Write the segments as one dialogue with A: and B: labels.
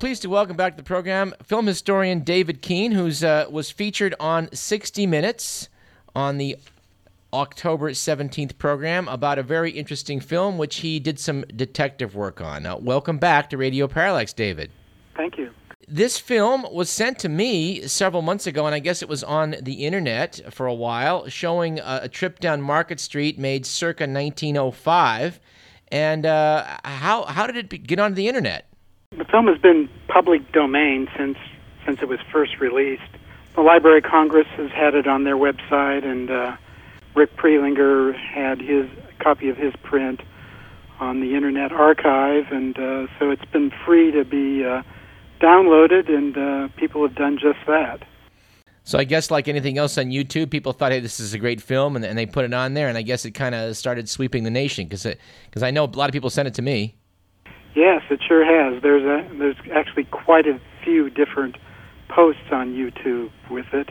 A: Pleased to welcome back to the program film historian David Kiehn, who's uh, was featured on 60 Minutes on the October 17th program about a very interesting film which he did some detective work on. Now, welcome back to Radio Parallax, David.
B: Thank you.
A: This film was sent to me several months ago, and I guess it was on the internet for a while, showing a, a trip down Market Street made circa 1905. And uh, how how did it be, get onto the internet?
B: The film has been public domain since since it was first released. The Library of Congress has had it on their website, and uh, Rick Prelinger had his copy of his print on the Internet Archive, and uh, so it's been free to be uh, downloaded, and uh, people have done just that.
A: So I guess, like anything else on YouTube, people thought, "Hey, this is a great film," and, and they put it on there, and I guess it kind of started sweeping the nation because because I know a lot of people sent it to me.
B: Yes, it sure has. There's a there's actually quite a few different posts on YouTube with it.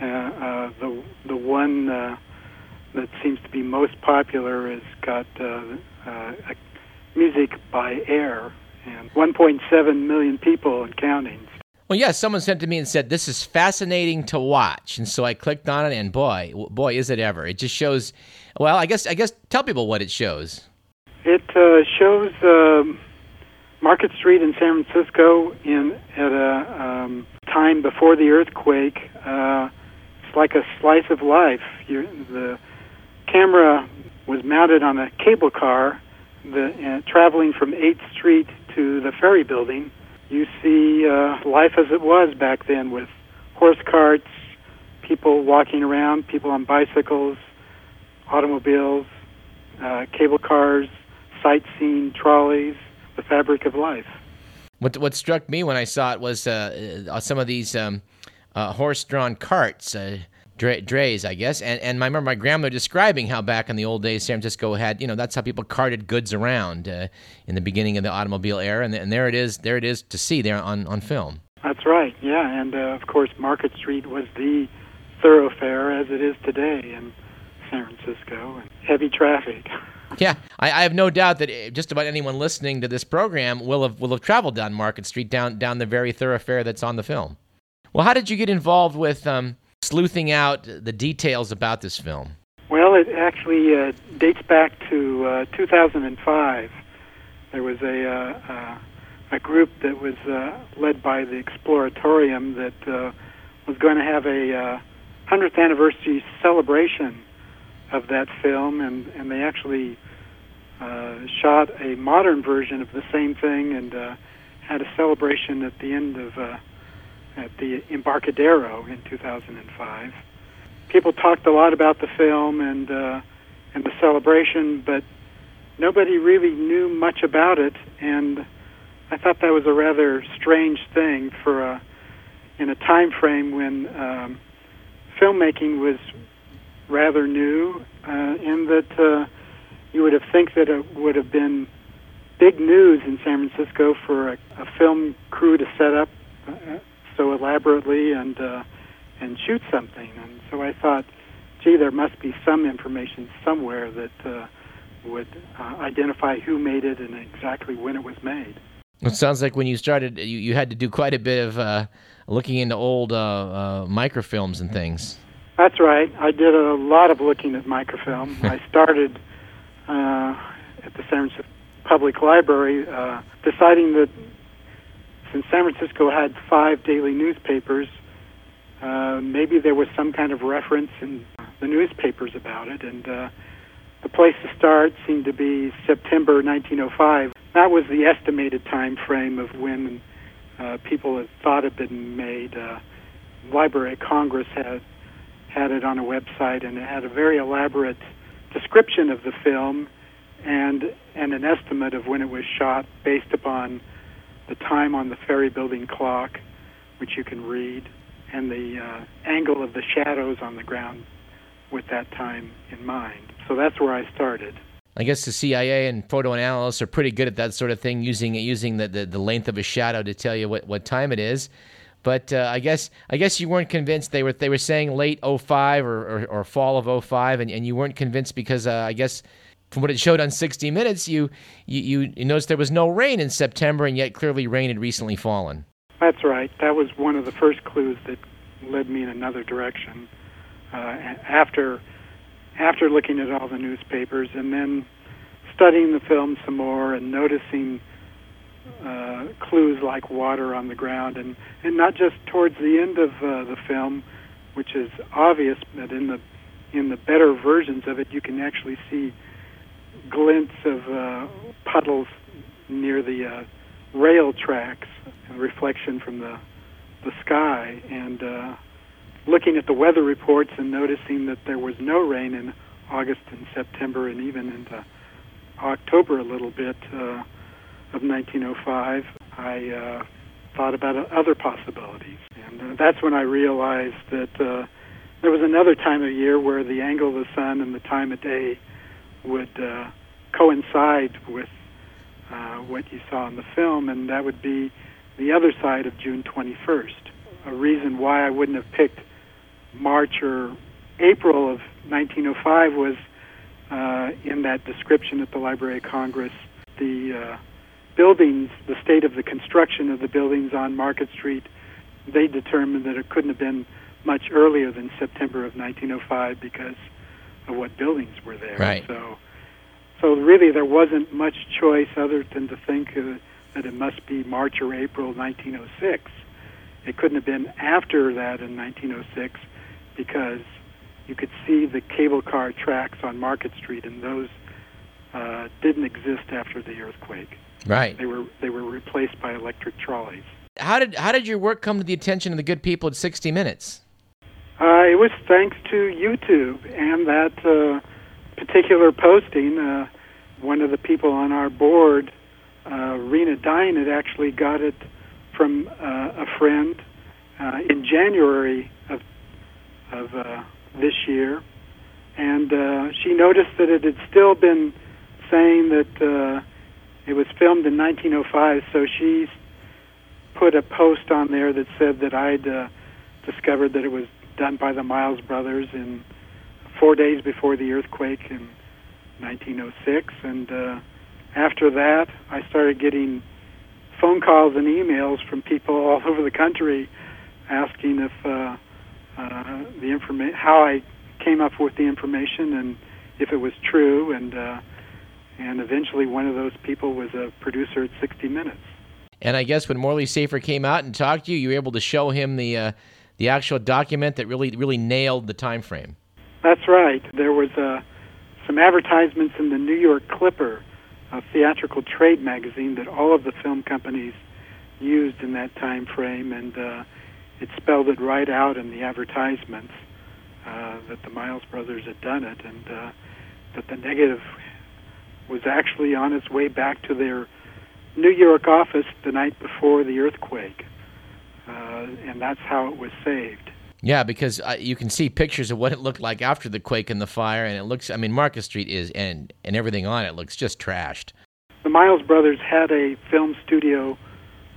B: Uh, uh, the the one uh, that seems to be most popular has got uh, uh, music by Air and 1.7 million people and counting.
A: Well, yeah, someone sent to me and said this is fascinating to watch, and so I clicked on it, and boy, boy, is it ever! It just shows. Well, I guess I guess tell people what it shows.
B: It uh, shows um, Market Street in San Francisco in at a um, time before the earthquake. Uh, it's like a slice of life. You're, the camera was mounted on a cable car, the, uh, traveling from 8th Street to the ferry building. You see uh, life as it was back then, with horse carts, people walking around, people on bicycles, automobiles, uh, cable cars, sightseeing trolleys, the fabric of life.
A: What what struck me when I saw it was uh, uh some of these um, uh, horse-drawn carts, uh, dra- drays, I guess, and and I remember my grandmother describing how back in the old days San Francisco had, you know, that's how people carted goods around uh, in the beginning of the automobile era, and, and there it is, there it is to see there on on film.
B: That's right, yeah, and uh, of course Market Street was the thoroughfare as it is today in San Francisco, and heavy traffic.
A: Yeah, I, I, have no doubt that eh, just about anyone listening to this program will have will have traveled down Market Street, down down the very thoroughfare that's on the film. Well, how did you get involved with um, sleuthing out the details about this film?
B: Well, it actually uh, dates back to uh, 2005. There was a uh, uh, a group that was uh, led by the Exploratorium that uh, was going to have a 100th anniversary celebration of that film, and and they actually uh, shot a modern version of the same thing and uh, had a celebration at the end of uh, at the Embarcadero in 2005. People talked a lot about the film and uh, and the celebration, but nobody really knew much about it, and I thought that was a rather strange thing for a in a time frame when um, filmmaking was rather new, uh, in that uh, you would have think that it would have been big news in San Francisco for a, a film crew to set up uh, so elaborately and uh, and shoot something. And so I thought, gee, there must be some information somewhere that uh, would uh, identify who made it and exactly when it was made.
A: It sounds like when you started, you, you had to do quite a bit of uh, looking into old uh, uh, microfilms and things.
B: That's right. I did a lot of looking at microfilm. I started uh, at the San Francisco Public Library, uh, deciding that since San Francisco had five daily newspapers, uh, maybe there was some kind of reference in the newspapers about it, and uh, the place to start seemed to be September 1905. That was the estimated time frame of when uh, people had thought had been made. Uh, Library of Congress had had it on a website, and it had a very elaborate description of the film and and an estimate of when it was shot based upon the time on the ferry building clock, which you can read, and the uh, angle of the shadows on the ground with that time in mind. So that's where I started.
A: I guess the CIA and photo analysts are pretty good at that sort of thing, using using the, the, the length of a shadow to tell you what, what time it is. But uh, I guess I guess you weren't convinced they were they were saying late 05 or, or, or fall of 05 and, and you weren't convinced because uh, I guess from what it showed on 60 Minutes, you, you, you noticed there was no rain in September, and yet clearly rain had recently fallen.
B: That's right. That was one of the first clues that led me in another direction. Uh, after after looking at all the newspapers and then studying the film some more and noticing uh, clues like water on the ground and and not just towards the end of uh, the film, which is obvious, but in the in the better versions of it, you can actually see glints of uh, puddles near the uh, rail tracks, a reflection from the the sky, and uh, looking at the weather reports and noticing that there was no rain in August and September, and even into October a little bit uh, of 1905, I uh, thought about other possibilities, and uh, that's when I realized that uh, there was another time of year where the angle of the sun and the time of day would uh, coincide with uh, what you saw in the film, and that would be the other side of June 21st. A reason why I wouldn't have picked March or April of 1905 was uh, in that description at the Library of Congress, the uh, buildings, the state of the construction of the buildings on Market Street, they determined that it couldn't have been much earlier than September of 1905 because of what buildings were there.
A: Right.
B: So, so really there wasn't much choice other than to think uh, that it must be March or April 1906. It couldn't have been after that in 1906 because you could see the cable car tracks on Market Street, and those uh, didn't exist after the earthquake.
A: Right.
B: They were they were replaced by electric trolleys.
A: How did how did your work come to the attention of the good people at 60 Minutes?
B: Uh, it was thanks to YouTube and that uh, particular posting. Uh, one of the people on our board, uh, Rena Dine, had actually got it from uh, a friend uh, in January of of uh, this year, and uh, she noticed that it had still been saying that uh, it was filmed in 1905. So she put a post on there that said that I'd uh, discovered that it was done by the Miles brothers in four days before the earthquake in 1906, and uh, after that, I started getting phone calls and emails from people all over the country asking if uh, uh, the information, how I came up with the information, and if it was true, and uh, and eventually one of those people was a producer at 60 Minutes.
A: And I guess when Morley Safer came out and talked to you, you were able to show him the uh, the actual document that really really nailed the time frame.
B: That's right. There was uh, some advertisements in the New York Clipper, a theatrical trade magazine that all of the film companies used in that time frame, and uh, it spelled it right out in the advertisements uh, that the Miles brothers had done it, and uh, that the negative actually on its way back to their New York office the night before the earthquake, uh, and that's how it was saved.
A: Yeah, because uh, you can see pictures of what it looked like after the quake and the fire, and it looks. I mean, Market Street is and and everything on it looks just trashed.
B: The Miles brothers had a film studio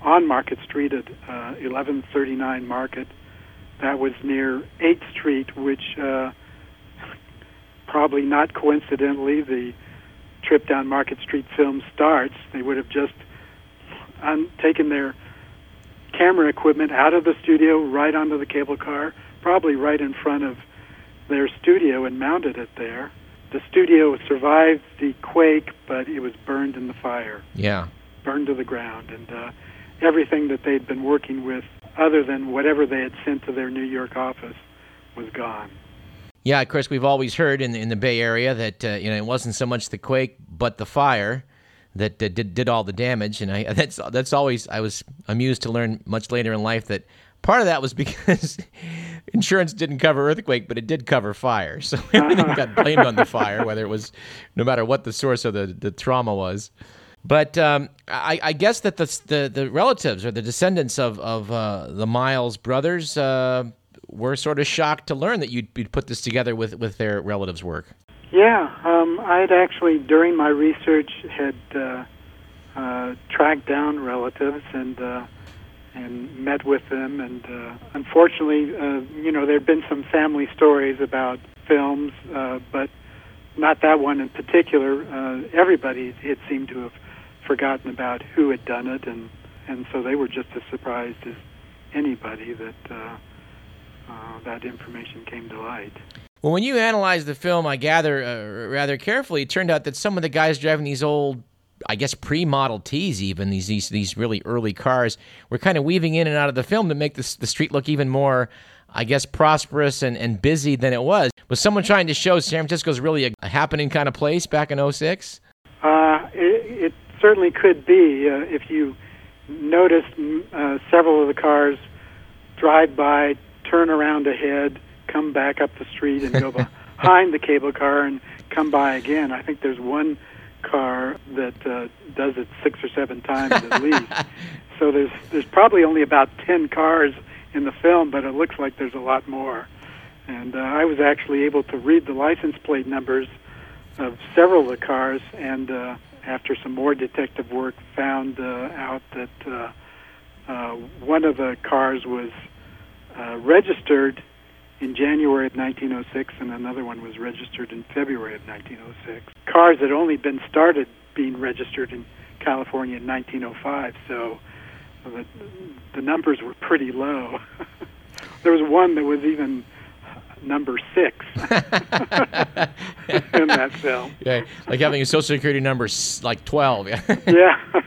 B: on Market Street at uh, 1139 Market. That was near 8th Street, which uh, probably not coincidentally the trip down Market Street film starts. They would have just un- taken their camera equipment out of the studio right onto the cable car, probably right in front of their studio, and mounted it there. The studio survived the quake, but it was burned in the fire.
A: Yeah.
B: Burned to the ground. And uh, everything that they'd been working with, other than whatever they had sent to their New York office, was gone.
A: Yeah, of course, we've always heard in the, in the Bay Area that uh, you know it wasn't so much the quake but the fire that uh, did did all the damage, and I that's that's always I was amused to learn much later in life that part of that was because insurance didn't cover earthquake, but it did cover fire, so everything got blamed on the fire, whether it was no matter what the source of the the trauma was. But um, I, I, guess that the, the, the relatives or the descendants of of uh, the Miles brothers uh, were sort of shocked to learn that you'd, you'd, put this together with with their relatives' work.
B: Yeah, um, I'd actually during my research had uh, uh tracked down relatives and uh, and met with them, and uh, unfortunately, you know, there'd been some family stories about films, but not that one in particular. Uh, everybody it seemed to have forgotten about who had done it, and and so they were just as surprised as anybody that uh, uh, that information came to light.
A: Well, when you analyzed the film, I gather uh, rather carefully, it turned out that some of the guys driving these old, I guess, pre-Model Ts, even these these these really early cars, were kind of weaving in and out of the film to make the the street look even more, I guess, prosperous and, and busy than it was. Was someone trying to show San Francisco's really a, a happening kind of place back in 06?
B: Uh, it, it certainly could be. Uh, if you notice, uh, several of the cars drive by, turn around ahead, come back up the street, and go behind the cable car and come by again. I think there's one car that uh, does it six or seven times at least. So there's there's probably only about ten cars in the film, but it looks like there's a lot more. And uh, I was actually able to read the license plate numbers of several of the cars, and uh, after some more detective work, found uh, out that uh, uh, one of the cars was uh, registered in January of 1906, and another one was registered in February of 1906. Cars had only been started being registered in California in 1905, so the, the numbers were pretty low. there was one that was even number six in that film.
A: Yeah, like having a social security number like 12.
B: yeah.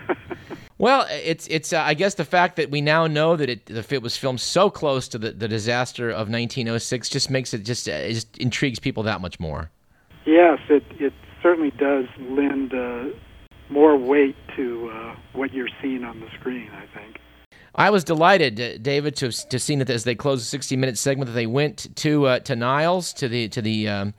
A: Well, it's it's uh, I guess the fact that we now know that it it was filmed so close to the, the disaster of 1906 just makes it just uh, it just intrigues people that much more.
B: Yes, it it certainly does lend uh, more weight to uh, what you're seeing on the screen. I think.
A: I was delighted, uh, David, to to see that as they closed the 60 minute segment that they went to uh, to Niles to the to the um,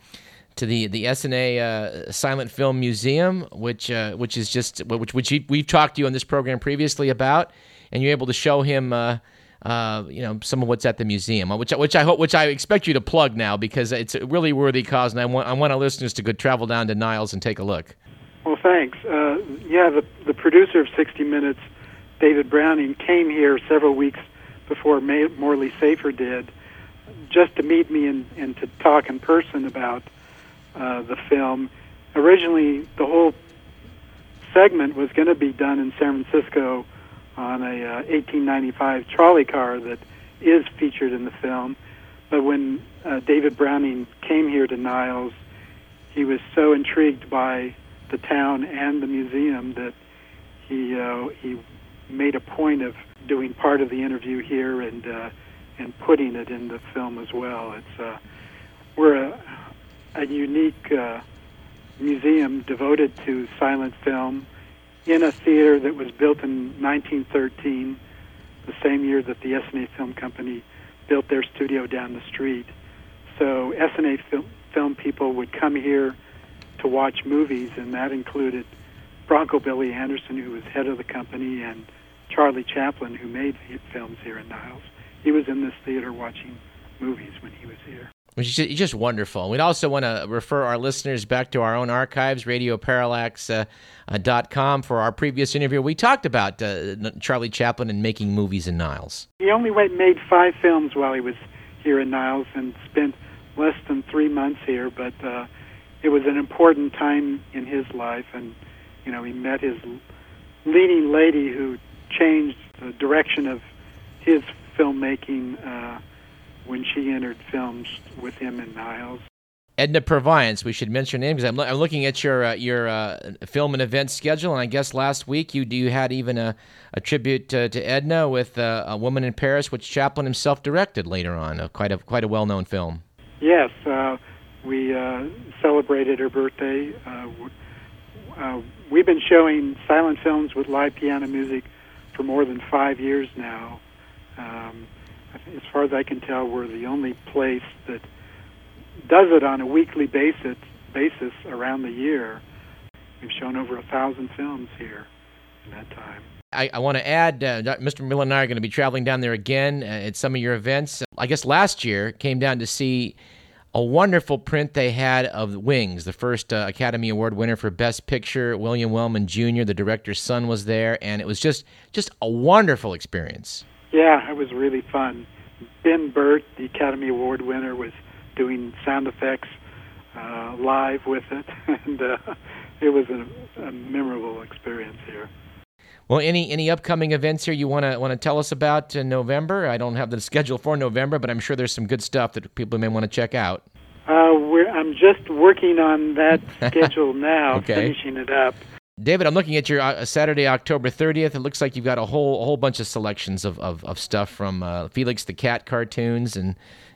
A: to the the Essanay uh, Silent Film Museum, which uh, which is just which which we've talked to you on this program previously about, and you're able to show him. Uh, uh, you know some of what's at the museum, which which I hope which I expect you to plug now because it's a really worthy cause, and I want I want our listeners to go travel down to Niles and take a look.
B: Well, thanks. Uh, yeah, the the producer of 60 Minutes, David Browning, came here several weeks before May, Morley Safer did, just to meet me and, and to talk in person about uh, the film. Originally, the whole segment was going to be done in San Francisco on a uh, 1895 trolley car that is featured in the film. But when uh, David Browning came here to Niles, he was so intrigued by the town and the museum that he uh, he made a point of doing part of the interview here and uh, and putting it in the film as well. It's uh, we're a a unique uh, museum devoted to silent film in a theater that was built in 1913, the same year that the Essanay Film Company built their studio down the street. So Essanay film, film people would come here to watch movies, and that included Broncho Billy Anderson, who was head of the company, and Charlie Chaplin, who made films here in Niles. He was in this theater watching movies when he was here
A: which is just wonderful. We'd also want to refer our listeners back to our own archives, radioparallax.com, uh, for our previous interview. We talked about uh, Charlie Chaplin and making movies in Niles.
B: He only made five films while he was here in Niles and spent less than three months here, but uh, it was an important time in his life, and you know he met his leading lady who changed the direction of his filmmaking. When she entered films with him and Niles.
A: Edna Purviance, we should mention her name because I'm, I'm, looking at your uh, your uh, film and event schedule, and I guess last week you you had even a, a tribute to, to Edna with uh, a woman in Paris, which Chaplin himself directed later on, a, quite a quite a well known film.
B: Yes, uh, we uh, celebrated her birthday. Uh, we've been showing silent films with live piano music for more than five years now. Um, as far as I can tell, we're the only place that does it on a weekly basis basis around the year. We've shown over a thousand films here in that time.
A: I, I want to add, uh, Mr. Miller and I are going to be traveling down there again uh, at some of your events. I guess last year came down to see a wonderful print they had of Wings, the first uh, Academy Award winner for Best Picture. William Wellman Jr., the director's son, was there, and it was just just a wonderful experience.
B: Yeah, it was really fun. Ben Burtt, the Academy Award winner, was doing sound effects. uh, live with it, and uh, it was a, a memorable experience here.
A: Well, any any upcoming events here you want to want to tell us about in November? I don't have the schedule for November, but I'm sure there's some good stuff that people may want to check out.
B: Uh, I'm just working on that schedule now,
A: Okay.
B: finishing it up.
A: David, I'm looking at your uh, Saturday, October 30th. It looks like you've got a whole a whole bunch of selections of, of, of stuff from uh, Felix the Cat cartoons and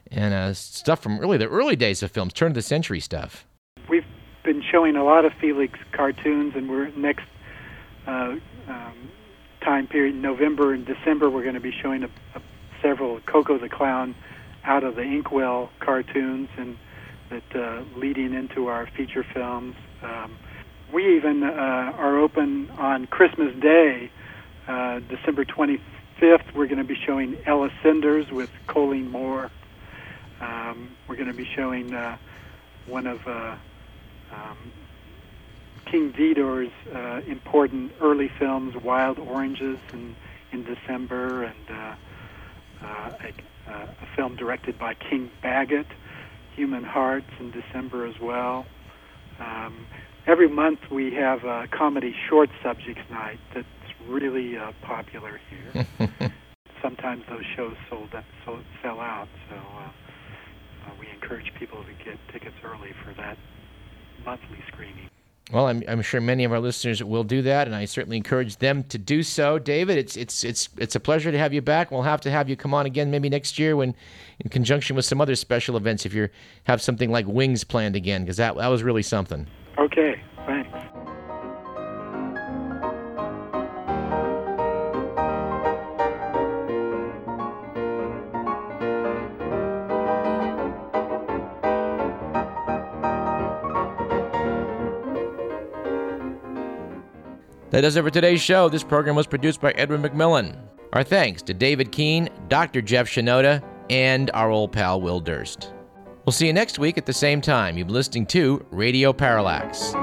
A: and uh, stuff from really the early days of films, turn of the century stuff.
B: We've been showing a lot of Felix cartoons, and we're next uh, um, time period, November and December, we're going to be showing a, a, several Koko the Clown out of the Inkwell cartoons, and that uh, leading into our feature films. Um, we even uh, are open on Christmas Day, uh, December 25th. We're going to be showing Ella Cinders with Colleen Moore. Um, we're going to be showing uh, one of uh, um, King Vidor's uh, important early films, Wild Oranges, in, in December, and uh, a, a film directed by King Baggot, Human Hearts, in December as well. Um, every month we have a comedy short subjects night that's really uh, popular here. Sometimes those shows sold sell out, so uh, uh, we encourage people to get tickets early for that monthly screening.
A: Well, I'm, I'm sure many of our listeners will do that, and I certainly encourage them to do so. David, it's it's it's it's a pleasure to have you back. We'll have to have you come on again maybe next year when, in conjunction with some other special events, if you have something like Wings planned again, because that that was really something.
B: Okay, thanks.
A: That does it for today's show. This program was produced by Edwin McMillan. Our thanks to David Kiehn, Dr. Jeff Shinoda, and our old pal Will Durst. We'll see you next week at the same time. You've been listening to Radio Parallax.